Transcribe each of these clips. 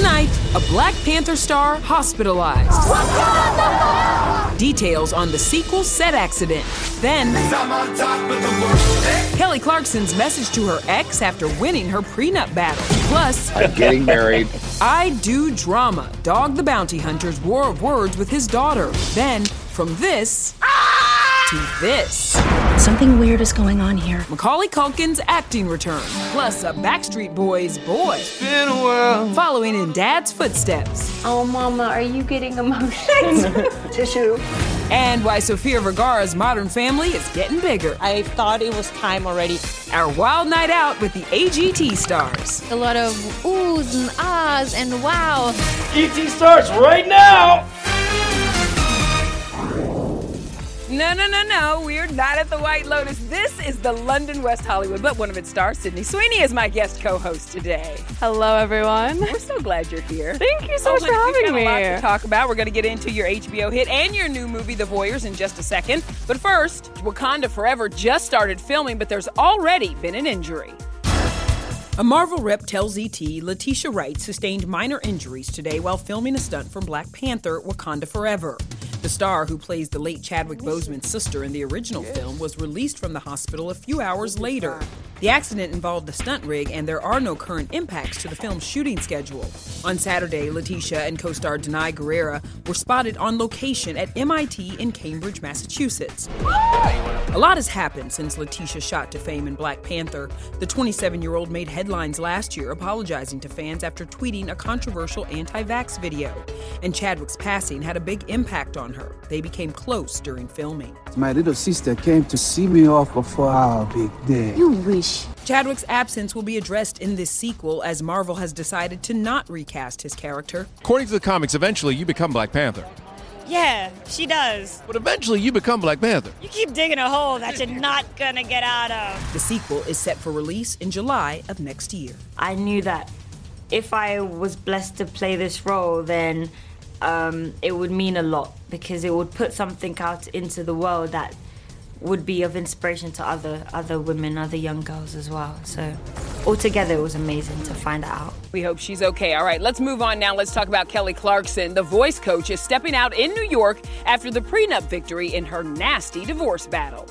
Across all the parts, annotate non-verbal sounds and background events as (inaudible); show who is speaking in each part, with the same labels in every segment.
Speaker 1: Tonight, a Black Panther star hospitalized. Details on the sequel set accident. Then, Kelly Clarkson's message to her ex after winning her prenup battle. Plus,
Speaker 2: I'm getting married. (laughs)
Speaker 1: I do drama. Dog the Bounty Hunter's war of words with his daughter. Then, from this to this.
Speaker 3: Something weird is going on here.
Speaker 1: Macaulay Culkin's acting return, plus a Backstreet Boys boy. Following in Dad's footsteps.
Speaker 4: Oh, Mama, are you getting emotional? (laughs)
Speaker 3: Tissue.
Speaker 1: And why Sofia Vergara's modern family is getting bigger.
Speaker 5: I thought it was time already.
Speaker 1: Our wild night out with the AGT stars.
Speaker 4: A lot of oohs and ahs and wow.
Speaker 6: ET starts right now!
Speaker 1: No, no, no, no. We're not at the White Lotus. This is the London West Hollywood, but one of its stars, Sydney Sweeney, is my guest co-host today.
Speaker 7: Hello, everyone.
Speaker 1: We're so glad you're here.
Speaker 7: Thank you so
Speaker 1: Oh,
Speaker 7: much for
Speaker 1: look, we've
Speaker 7: having
Speaker 1: got
Speaker 7: me.
Speaker 1: A lot to talk about. We're going to get into your HBO hit and your new movie, The Voyeurs, in just a second. But first, Wakanda Forever just started filming, but there's already been an injury. A Marvel rep tells ET Letitia Wright sustained minor injuries today while filming a stunt for Black Panther Wakanda Forever. The star, who plays the late Chadwick Boseman's sister in the original film, was released from the hospital a few hours later. The accident involved a stunt rig, and there are no current impacts to the film's shooting schedule. On Saturday, Letitia and co star Danai Gurira were spotted on location at MIT in Cambridge, Massachusetts. A lot has happened since Letitia shot to fame in Black Panther. The 27 year old made headlines last year apologizing to fans after tweeting a controversial anti vax video. And Chadwick's passing had a big impact on her. They became close during filming.
Speaker 8: My little sister came to see me off before our ah, big day.
Speaker 3: You wish.
Speaker 1: Chadwick's absence will be addressed in this sequel as Marvel has decided to not recast his character.
Speaker 9: According to the comics, eventually you become Black Panther.
Speaker 10: Yeah, she does.
Speaker 9: But eventually you become Black Panther.
Speaker 10: You keep digging a hole that you're not gonna get out of.
Speaker 1: The sequel is set for release in July of next year.
Speaker 11: I knew that if I was blessed to play this role, then um, it would mean a lot because it would put something out into the world that would be of inspiration to other other women, other young girls as well. So altogether, it was amazing to find out.
Speaker 1: We hope she's okay. All right, let's move on now. Let's talk about Kelly Clarkson. The voice coach is stepping out in New York after the prenup victory in her nasty divorce battle.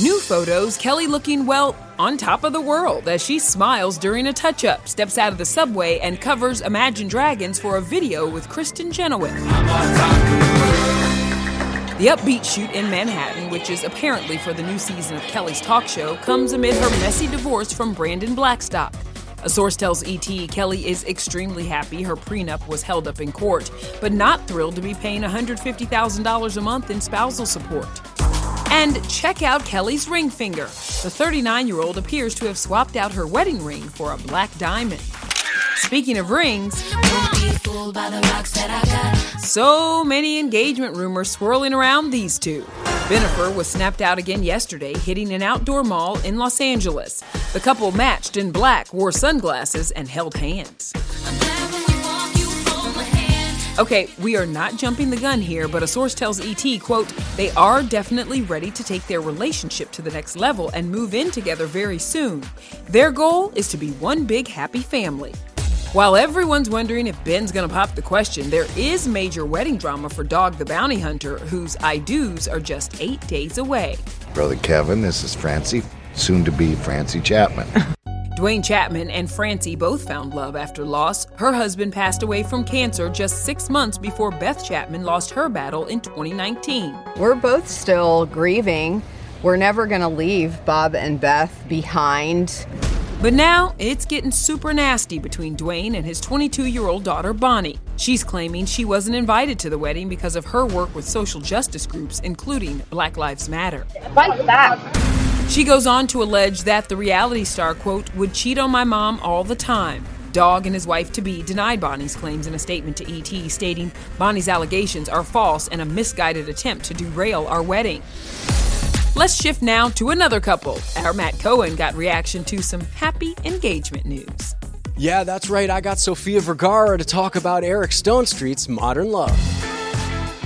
Speaker 1: New photos, Kelly looking, well, on top of the world as she smiles during a touch up, steps out of the subway, and covers Imagine Dragons for a video with Kristin Chenoweth. The upbeat shoot in Manhattan, which is apparently for the new season of Kelly's talk show, comes amid her messy divorce from Brandon Blackstock. A source tells ET Kelly is extremely happy her prenup was held up in court, but not thrilled to be paying $150,000 a month in spousal support. And check out Kelly's ring finger. The 39 year old appears to have swapped out her wedding ring for a black diamond. Speaking of rings, so many engagement rumors swirling around these two. Bennifer was snapped out again yesterday, hitting an outdoor mall in Los Angeles. The couple matched in black, wore sunglasses, and held hands. Okay, we are not jumping the gun here, but a source tells ET, quote, they are definitely ready to take their relationship to the next level and move in together very soon. Their goal is to be one big happy family. While everyone's wondering if Ben's gonna pop the question, there is major wedding drama for Dog the Bounty Hunter, whose I do's are just eight days away.
Speaker 12: Brother Kevin, this is Francie, soon to be Francie Chapman. (laughs)
Speaker 1: Dwayne Chapman and Francie both found love after loss. Her husband passed away from cancer just six months before Beth Chapman lost her battle in 2019.
Speaker 13: We're both still grieving. We're never going to leave Bob and Beth behind.
Speaker 1: But now it's getting super nasty between Dwayne and his 22 year old daughter, Bonnie. She's claiming she wasn't invited to the wedding because of her work with social justice groups, including Black Lives Matter.
Speaker 14: Fight back.
Speaker 1: She goes on to allege that the reality star, quote, would cheat on my mom all the time. Dog and his wife to be denied Bonnie's claims in a statement to ET, stating Bonnie's allegations are false and a misguided attempt to derail our wedding. Let's shift now to another couple. Our Matt Cohen got reaction to some happy engagement news.
Speaker 15: Yeah, that's right. I got Sofia Vergara to talk about Eric Stonestreet's Modern Love.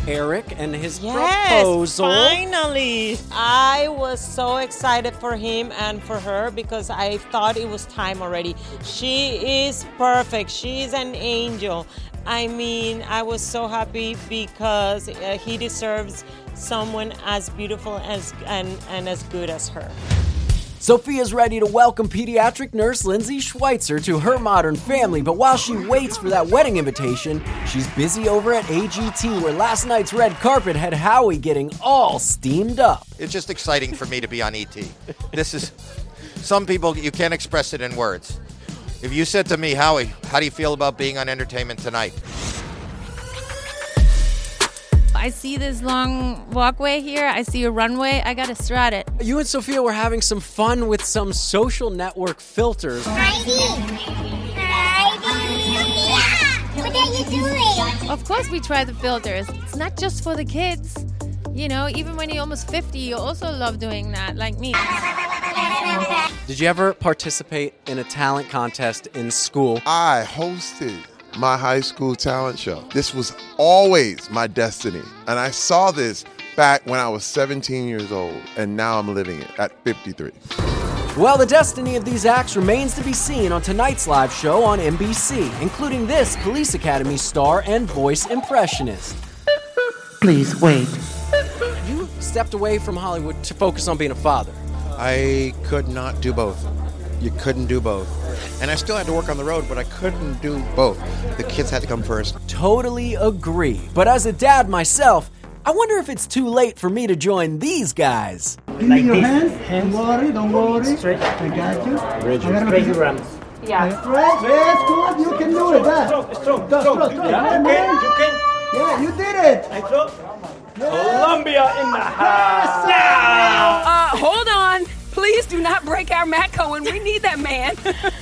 Speaker 15: Eric and his
Speaker 5: yes,
Speaker 15: proposal.
Speaker 5: Finally, I was so excited for him and for her because I thought it was time already. She is perfect. She's an angel. I mean, I was so happy because uh, he deserves someone as beautiful as and, and as good as her.
Speaker 15: Sofia's ready to welcome pediatric nurse Lindsay Schweitzer to her modern family, but while she waits for that wedding invitation, she's busy over at AGT, where last night's red carpet had Howie getting all steamed up.
Speaker 16: It's just exciting for me to be on ET. This is, some people, you can't express it in words. If you said to me, Howie, how do you feel about being on Entertainment Tonight?
Speaker 4: I see this long walkway here. I see a runway. I gotta strut it.
Speaker 15: You and Sofia were having some fun with some social network filters.
Speaker 17: Heidi! Heidi! What are you doing?
Speaker 4: Of course, we try the filters. It's not just for the kids. You know, even when you're almost 50, you also love doing that, like me. (laughs)
Speaker 15: Did you ever participate in a talent contest in school?
Speaker 2: I hosted my high school talent show. This was always my destiny. And I saw this back when I was 17 years old, and now I'm living it at 53.
Speaker 15: Well, the destiny of these acts remains to be seen on tonight's live show on NBC, including this Police Academy star and voice impressionist.
Speaker 18: Please wait.
Speaker 15: You stepped away from Hollywood to focus on being a father.
Speaker 19: I could not do both. You couldn't do both. And I still had to work on the road, but I couldn't do both. The kids had to come first.
Speaker 15: Totally agree. But as a dad myself, I wonder if it's too late for me to join these guys.
Speaker 18: Give me your hand. Don't worry, don't worry. Straight. I got you.
Speaker 20: Rigid. Straight your arms.
Speaker 18: Yeah. Right, yes, good. You can do it. That.
Speaker 20: Strong, strong, strong. Yeah, you can, you can.
Speaker 18: Yeah, you did it.
Speaker 20: I throw. Colombia in the house. Yeah.
Speaker 1: Uh, hold on. Please do not break our Matt Cohen. We need that man. (laughs)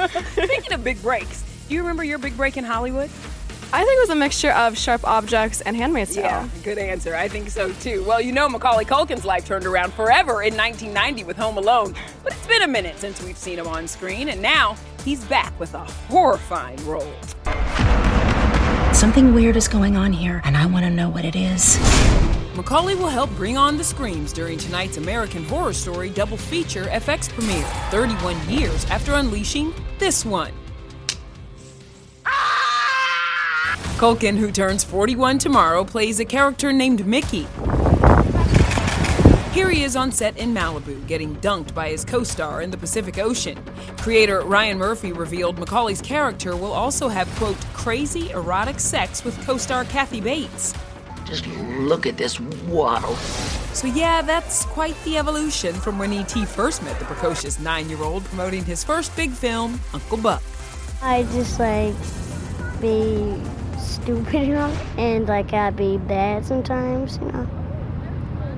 Speaker 1: Speaking of big breaks, do you remember your big break in Hollywood?
Speaker 7: I think it was a mixture of sharp objects and handmaid's tale.
Speaker 1: Yeah, good answer. I think so too. Well, you know Macaulay Culkin's life turned around forever in 1990 with Home Alone, but it's been a minute since we've seen him on screen, and now he's back with a horrifying role.
Speaker 3: Something weird is going on here, and I want to know what it is.
Speaker 1: Macaulay will help bring on the screams during tonight's American Horror Story double feature FX premiere, 31 years after unleashing this one. Culkin, who turns 41 tomorrow, plays a character named Mickey. Here he is on set in Malibu, getting dunked by his co star in the Pacific Ocean. Creator Ryan Murphy revealed Macaulay's character will also have, quote, crazy erotic sex with co star Kathy Bates.
Speaker 21: Just look at this waddle.
Speaker 1: So, yeah, that's quite the evolution from when E.T. first met the precocious nine year old promoting his first big film, Uncle Buck.
Speaker 14: I just like be stupid, you know, and like I'd be bad sometimes, you know,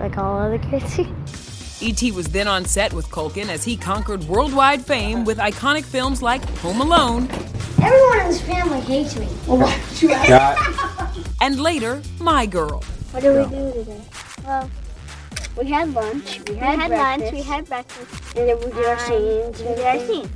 Speaker 14: like all other kids. (laughs)
Speaker 1: E.T. was then on set with Culkin as he conquered worldwide fame with iconic films like Home Alone.
Speaker 17: Everyone in this family hates me. Well, why don't you
Speaker 1: And later, My Girl.
Speaker 14: What do we do today? Well, we had lunch. We had,
Speaker 17: had lunch, we had breakfast.
Speaker 14: and then we did our um, scenes.
Speaker 17: We did our scenes.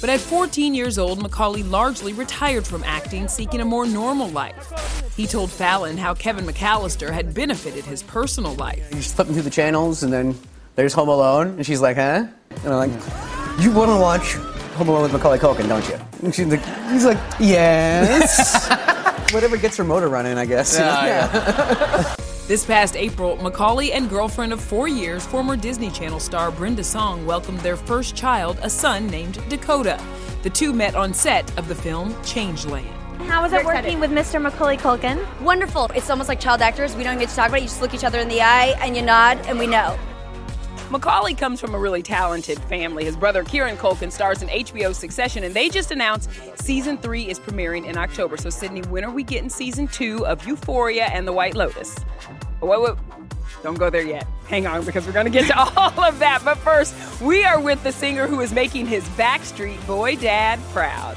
Speaker 1: But at 14 years old, Macaulay largely retired from acting, seeking a more normal life. He told Fallon how Kevin McAllister had benefited his personal life.
Speaker 22: You're flipping through the channels, and then there's Home Alone, and she's like, huh? And I'm like, you want to watch Home Alone with Macaulay Culkin, don't you? And she's like, he's like, yes. (laughs) Whatever gets her motor running, I guess. you know?
Speaker 1: Yeah, This past April, Macaulay and girlfriend of four years, former Disney Channel star Brenda Song, welcomed their first child, a son named Dakota. The two met on set of the film Changeland.
Speaker 23: How was it working with Mr. Macaulay Culkin?
Speaker 24: Wonderful. It's almost like child actors. We don't get to talk about it. You just look each other in the eye and you nod, and we know.
Speaker 1: Macaulay comes from a really talented family. His brother Kieran Culkin stars in HBO's Succession, and they just announced season three is premiering in October. So, Sydney, when are we getting season two of Euphoria and The White Lotus? Don't go there yet. Hang on, because we're going to get to (laughs) all of that. But first, we are with the singer who is making his Backstreet Boy dad proud.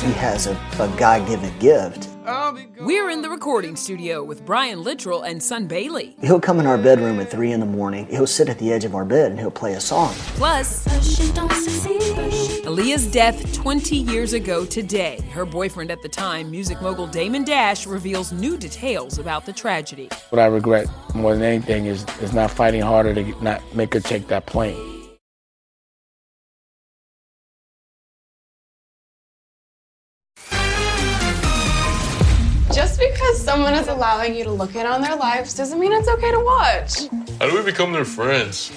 Speaker 25: He has a, a God given gift.
Speaker 1: We're in the recording studio with Brian Littrell and Son Bailey.
Speaker 25: He'll come in our bedroom at 3 in the morning. He'll sit at the edge of our bed and he'll play a song.
Speaker 1: Plus, Aaliyah's death 20 years ago today. Her boyfriend at the time, music mogul Damon Dash, reveals new details about the tragedy.
Speaker 26: What I regret more than anything is, is not fighting harder to not make her take that plane.
Speaker 7: Someone is allowing you to look in on their lives doesn't mean it's okay to watch.
Speaker 27: How do we become their friends?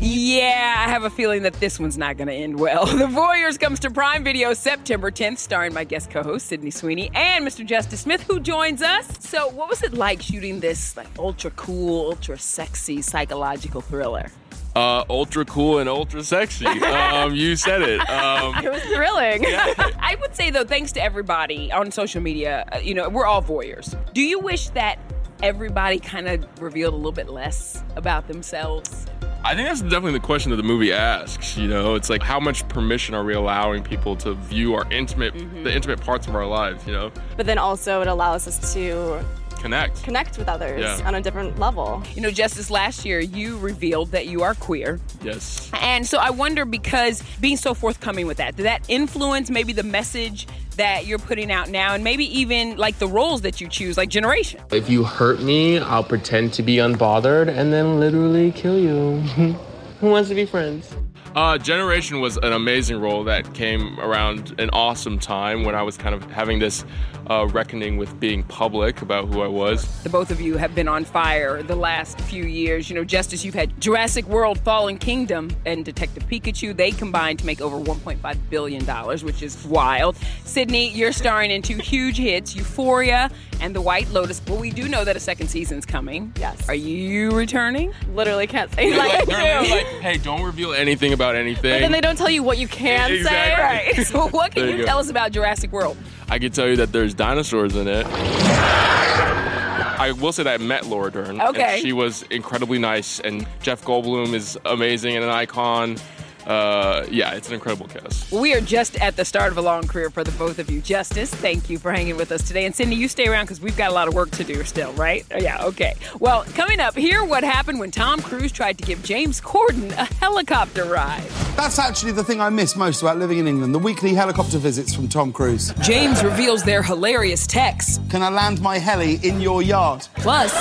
Speaker 1: Yeah, I have a feeling that this one's not going to end well. (laughs) The Voyeurs comes to Prime Video September 10th, starring my guest co-host Sydney Sweeney and Mr. Justice Smith, who joins us. So, what was it like shooting this like ultra cool, ultra sexy psychological thriller?
Speaker 27: Uh, ultra cool and ultra sexy. Um, you said it. Um, (laughs)
Speaker 7: It was thrilling. (laughs)
Speaker 1: I would say though, thanks to everybody on social media, uh, you know, we're all voyeurs. Do you wish that everybody kind of revealed a little bit less about themselves?
Speaker 27: I think that's definitely the question that the movie asks. You know, it's like how much permission are we allowing people to view our intimate, the intimate parts of our lives? You know,
Speaker 7: But then also it allows us to
Speaker 27: connect.
Speaker 7: connect with others
Speaker 27: Yeah.
Speaker 7: on a different level.
Speaker 1: You know, just this last year, you revealed that you are queer.
Speaker 27: Yes.
Speaker 1: And so I wonder because being so forthcoming with that, did that influence maybe the message that you're putting out now and maybe even like the roles that you choose, like Generation?
Speaker 28: If you hurt me, I'll pretend to be unbothered and then literally kill you. (laughs) Who wants to be friends?
Speaker 27: Uh, Generation was an amazing role that came around an awesome time when I was kind of having this uh, reckoning with being public about who I was.
Speaker 1: The both of you have been on fire the last few years. You know, Justice, you've had Jurassic World, Fallen Kingdom, and Detective Pikachu. They combined to make over $1.5 billion, which is wild. Sydney, you're starring in two huge hits, Euphoria and The White Lotus. But we do know that a second season's coming.
Speaker 7: Yes.
Speaker 1: Are you returning?
Speaker 7: Literally can't say
Speaker 27: They're
Speaker 7: like,
Speaker 27: like, they're like, hey, don't reveal anything about anything.
Speaker 7: But then they don't tell you what you (laughs) can
Speaker 27: Exactly.
Speaker 7: say.
Speaker 1: Right. (laughs) So, what can you,
Speaker 27: you
Speaker 1: tell us about Jurassic World?
Speaker 27: I can tell you that there's dinosaurs in it. I will say that I met Laura Dern. and
Speaker 1: Okay.
Speaker 27: she was incredibly nice, and Jeff Goldblum is amazing and an icon. Uh, yeah, it's an incredible cast.
Speaker 1: We are just at the start of a long career for the both of you. Justice, thank you for hanging with us today. And Cindy, you stay around because we've got a lot of work to do still, right? Uh, Yeah, okay. Well, coming up, hear what happened when Tom Cruise tried to give James Corden a helicopter ride.
Speaker 29: That's actually the thing I miss most about living in England the weekly helicopter visits from Tom Cruise.
Speaker 1: James reveals their hilarious texts.
Speaker 29: Can I land my heli in your yard?
Speaker 1: Plus,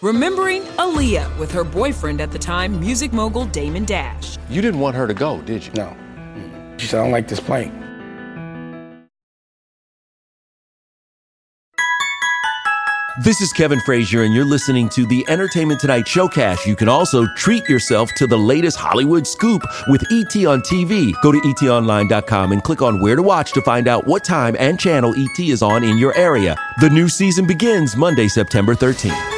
Speaker 1: remembering Aaliyah with her boyfriend at the time, music mogul Damon Dash.
Speaker 19: You didn't want her to go, did you?
Speaker 26: No. She said, I don't like this plane.
Speaker 9: This is Kevin Frazier, and you're listening to the Entertainment Tonight Showcast. You can also treat yourself to the latest Hollywood scoop with ET on TV. Go to etonline.com and click on where to watch to find out what time and channel ET is on in your area. The new season begins Monday, September 13th.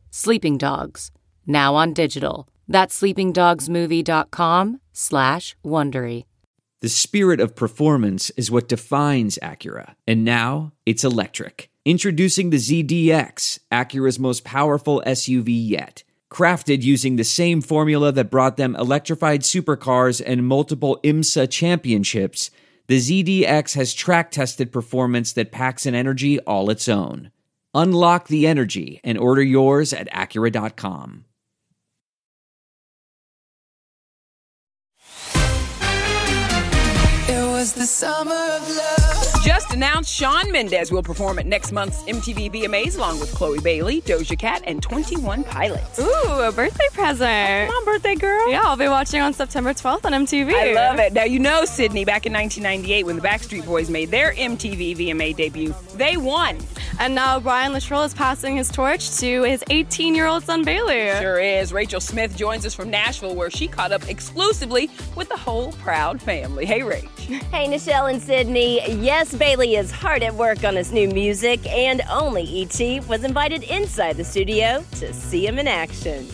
Speaker 30: Sleeping Dogs, now on digital. That's sleepingdogsmovie.com slash Wondery.
Speaker 31: The spirit of performance is what defines Acura, and now it's electric. Introducing the ZDX, Acura's most powerful SUV yet. Crafted using the same formula that brought them electrified supercars and multiple IMSA championships, the ZDX has track tested performance that packs an energy all its own. Unlock the energy and order yours at Acura.com.
Speaker 6: It was the summer of love.
Speaker 1: Just announced Shawn Mendes will perform at next month's MTV VMAs along with Chloe Bailey, Doja Cat, and 21 Pilots.
Speaker 7: Ooh, a birthday present.
Speaker 1: Come on, birthday girl.
Speaker 7: Yeah, I'll be watching on September 12th on MTV.
Speaker 1: I love it. Now, you know, Sydney, back in 1998 when the Backstreet Boys made their MTV VMA debut, they won.
Speaker 7: And now Brian Littrell is passing his torch to his 18 year old son, Bailey.
Speaker 1: Sure is. Rachel Smith joins us from Nashville where she caught up exclusively with the whole Proud family. Hey, Rach.
Speaker 32: Hey, Nichelle and Sydney. Yes, Bailey is hard at work on his new music, and only E.T. was invited inside the studio to see him in action.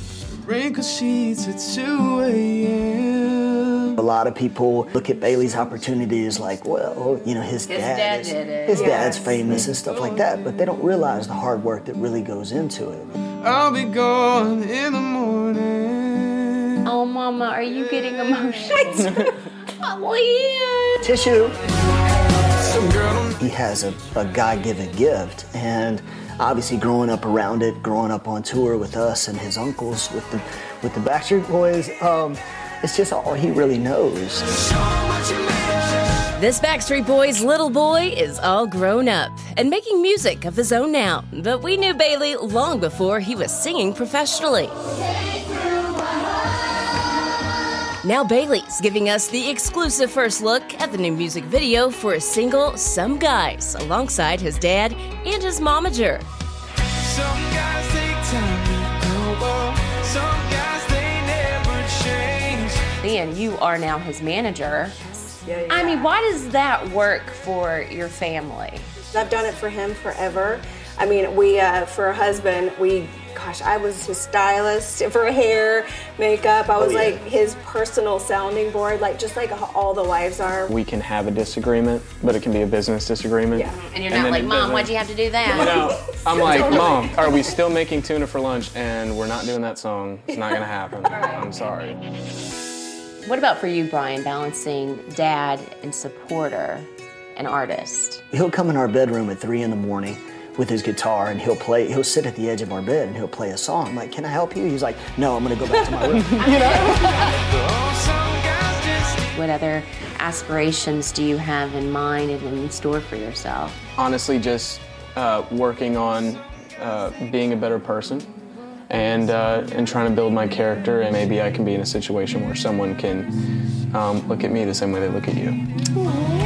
Speaker 6: Wrinkled sheets at 2 a.m.
Speaker 25: A lot of people look at Bailey's opportunities like, well, you know, his,
Speaker 7: His
Speaker 25: dad,
Speaker 7: dad
Speaker 25: is,
Speaker 7: did it.
Speaker 25: his
Speaker 7: Yeah.
Speaker 25: dad's famous and stuff like that, but they don't realize the hard work that really goes into it.
Speaker 6: I'll be gone in the morning.
Speaker 7: Oh, Mama, are you getting emotional? (laughs)
Speaker 25: Tissue. He has a, a God-given gift, and obviously growing up around it, growing up on tour with us and his uncles with the with the Backstreet Boys, um, it's just all he really knows.
Speaker 32: This Backstreet Boys little boy is all grown up and making music of his own now. But we knew Bailey long before he was singing professionally. Now Bailey's giving us the exclusive first look at the new music video for his single Some Guys alongside his dad and his momager.
Speaker 6: Some guys take time to grow. Some guys they never change.
Speaker 7: Then you are now his manager. Yeah. I mean, why does that work for your family?
Speaker 33: I've done it for him forever. I mean, we, uh, for a husband, we, gosh, I was his stylist for hair, makeup. I oh, was
Speaker 34: yeah.
Speaker 33: like his personal sounding board, like just like all the wives are.
Speaker 34: We can have a disagreement, but it can be a business disagreement. Yeah.
Speaker 7: And you're not like, Mom, why'd you have to do (laughs) that?
Speaker 34: You know, I'm (laughs) like,
Speaker 7: Totally.
Speaker 34: Mom, are we still making tuna for lunch? And we're not doing that song. It's not gonna happen. (laughs) I'm sorry.
Speaker 7: What about for you, Brian, balancing dad and supporter and artist?
Speaker 25: He'll come in our bedroom at three in the morning with his guitar and he'll play. He'll sit at the edge of our bed and he'll play a song. I'm like, "Can I help you?" He's like, "No, I'm gonna go back to my room." (laughs) you know. (laughs)
Speaker 7: What other aspirations do you have in mind and in store for yourself?
Speaker 34: Honestly, just uh, working on uh, being a better person and uh, and trying to build my character. And maybe I can be in a situation where someone can um, look at me the same way they look at you.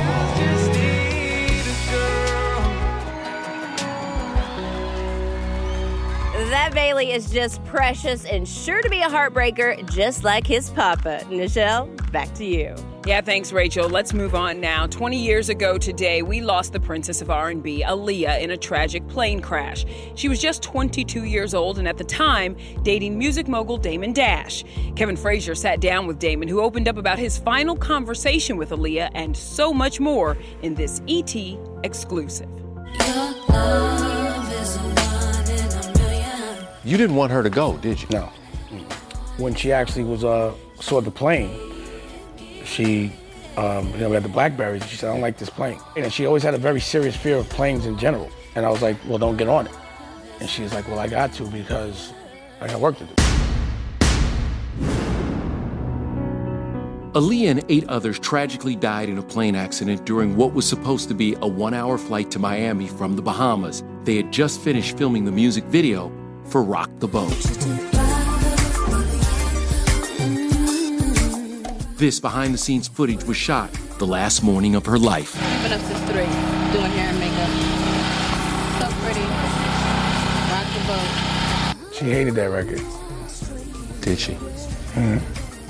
Speaker 32: That Bailey is just precious and sure to be a heartbreaker, just like his papa. Nichelle, back to you.
Speaker 1: Yeah, thanks, Rachel. Let's move on now. 20 years ago today, we lost the princess of R&B, Aaliyah, in a tragic plane crash. She was just 22 years old and at the time dating music mogul Damon Dash. Kevin Frazier sat down with Damon, who opened up about his final conversation with Aaliyah and so much more in this ET exclusive.
Speaker 35: You didn't want her to go, did you?
Speaker 26: No. When she actually was uh saw the plane, she um, you know, we had the Blackberries. She said, I don't like this plane. And she always had a very serious fear of planes in general. And I was like, well, don't get on it. And she was like, well, I got to because I got work to do.
Speaker 9: Aaliyah and eight others tragically died in a plane accident during what was supposed to be a one hour flight to Miami from the Bahamas. They had just finished filming the music video for Rock the Boat. This behind the scenes footage was shot the last morning of her life.
Speaker 36: Been up since three, doing hair and makeup. So pretty. Rock the boat.
Speaker 26: She hated that record.
Speaker 37: Did she?
Speaker 26: Mhm.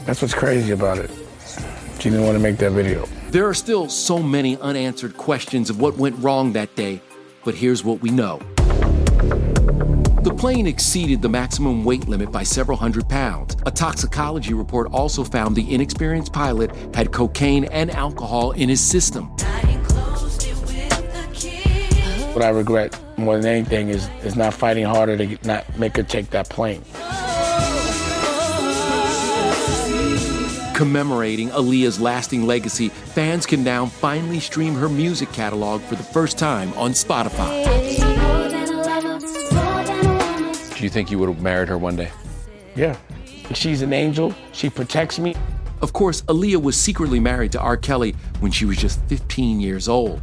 Speaker 26: That's what's crazy about it. She didn't want to make that video.
Speaker 9: There are still so many unanswered questions of what went wrong that day, but here's what we know. The plane exceeded the maximum weight limit by several hundred pounds. A toxicology report also found the inexperienced pilot had cocaine and alcohol in his system.
Speaker 26: What I regret more than anything is, is not fighting harder to not make her take that plane.
Speaker 9: Commemorating Aaliyah's lasting legacy, fans can now finally stream her music catalog for the first time on Spotify.
Speaker 37: Do you think you would have married her one day?
Speaker 26: Yeah. She's an angel. She protects me.
Speaker 9: Of course, Aaliyah was secretly married to R. Kelly when she was just 15 years old.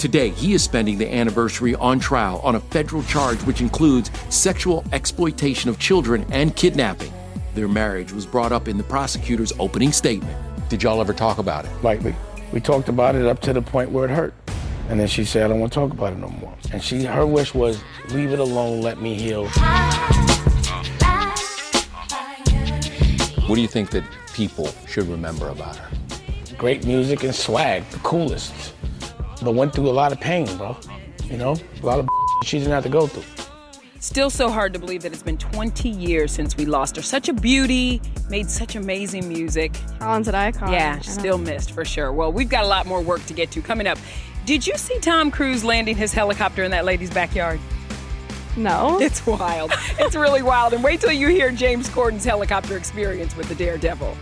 Speaker 9: Today, he is spending the anniversary on trial on a federal charge which includes sexual exploitation of children and kidnapping. Their marriage was brought up in the prosecutor's opening statement.
Speaker 37: Did y'all ever talk about it?
Speaker 26: Lightly. We talked about it up to the point where it hurt. And then she said, I don't want to talk about it no more. And she her wish was, leave it alone, let me heal.
Speaker 37: What do you think that people should remember about her?
Speaker 26: Great music and swag, the coolest. But went through a lot of pain, bro. You know, a lot of (laughs) she didn't have to go through.
Speaker 1: Still so hard to believe that it's been 20 years since we lost her. Such a beauty, made such amazing music.
Speaker 7: Talented icon.
Speaker 1: Yeah,
Speaker 7: I know.
Speaker 1: still missed for sure. Well, we've got a lot more work to get to coming up. Did you see Tom Cruise landing his helicopter in that lady's backyard?
Speaker 7: No. (laughs)
Speaker 1: It's wild. it's really wild. And wait till you hear James Corden's helicopter experience with the Daredevil.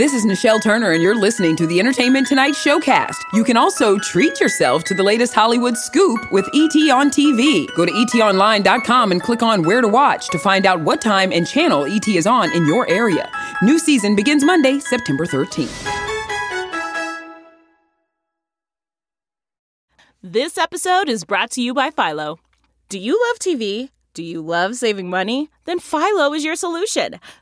Speaker 1: This is Nichelle Turner, and you're listening to the Entertainment Tonight Showcast. You can also treat yourself to the latest Hollywood scoop with ET on TV. Go to etonline.com and click on Where to Watch to find out what time and channel ET is on in your area. New season begins Monday, September 13th.
Speaker 38: This episode is brought to you by Philo. Do you love TV? Do you love saving money? Then Philo is your solution.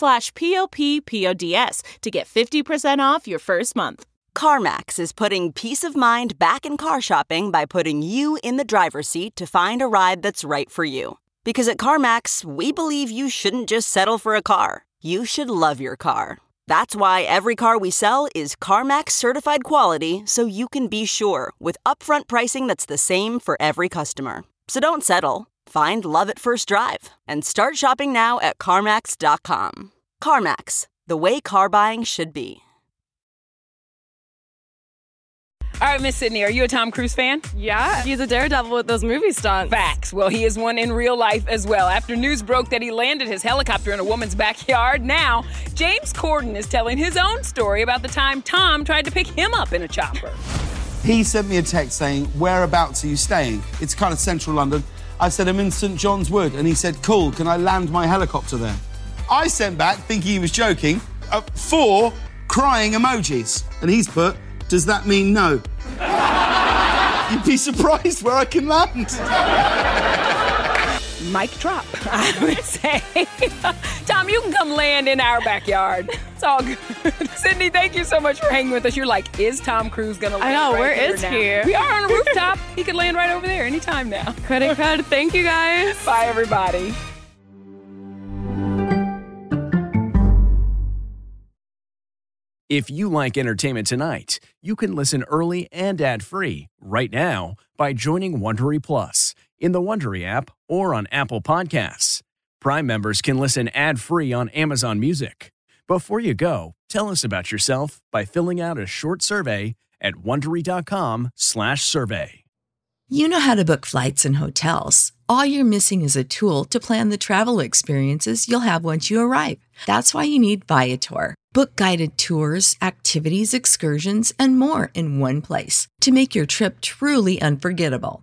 Speaker 38: slash p-o-p-p-o-d-s to get 50% off your first month.
Speaker 39: CarMax is putting peace of mind back in car shopping by putting you in the driver's seat to find a ride that's right for you. Because at CarMax, we believe you shouldn't just settle for a car, you should love your car. That's why every car we sell is CarMax certified quality so you can be sure with upfront pricing that's the same for every customer. So don't settle. Find love at first drive and start shopping now at CarMax.com. CarMax, the way car buying should be.
Speaker 1: All right, Miss Sydney, are you a Tom Cruise fan?
Speaker 7: Yeah, he's a daredevil with those movie stunts.
Speaker 1: Facts. Well, he is one in real life as well. After news broke that he landed his helicopter in a woman's backyard, now James Corden is telling his own story about the time Tom tried to pick him up in a chopper.
Speaker 29: He sent me a text saying, Whereabouts are you staying? It's kind of central London. I said, I'm in St John's Wood. And he said, Cool, can I land my helicopter there? I sent back, thinking he was joking, uh, four crying emojis. And he's put, Does that mean no? (laughs) You'd be surprised where I can land.
Speaker 1: Mic drop, (laughs) I would say. Tom, you can come land in our backyard. It's all good. (laughs) Sydney, thank you so much for hanging with us. You're like, is Tom Cruise going to land
Speaker 7: I know,
Speaker 1: right
Speaker 7: where
Speaker 1: here
Speaker 7: is
Speaker 1: now?
Speaker 7: he?
Speaker 1: We are on a (laughs) rooftop. he could land right over there anytime now.
Speaker 7: Credit card. Thank you guys.
Speaker 1: Bye, everybody.
Speaker 40: If you like entertainment tonight, you can listen early and ad-free right now by joining Wondery Plus in the Wondery app or on Apple Podcasts. Prime members can listen ad-free on Amazon Music. Before you go, tell us about yourself by filling out a short survey at wondery.com/survey.
Speaker 41: You know how to book flights and hotels. All you're missing is a tool to plan the travel experiences you'll have once you arrive. That's why you need Viator. Book guided tours, activities, excursions, and more in one place to make your trip truly unforgettable.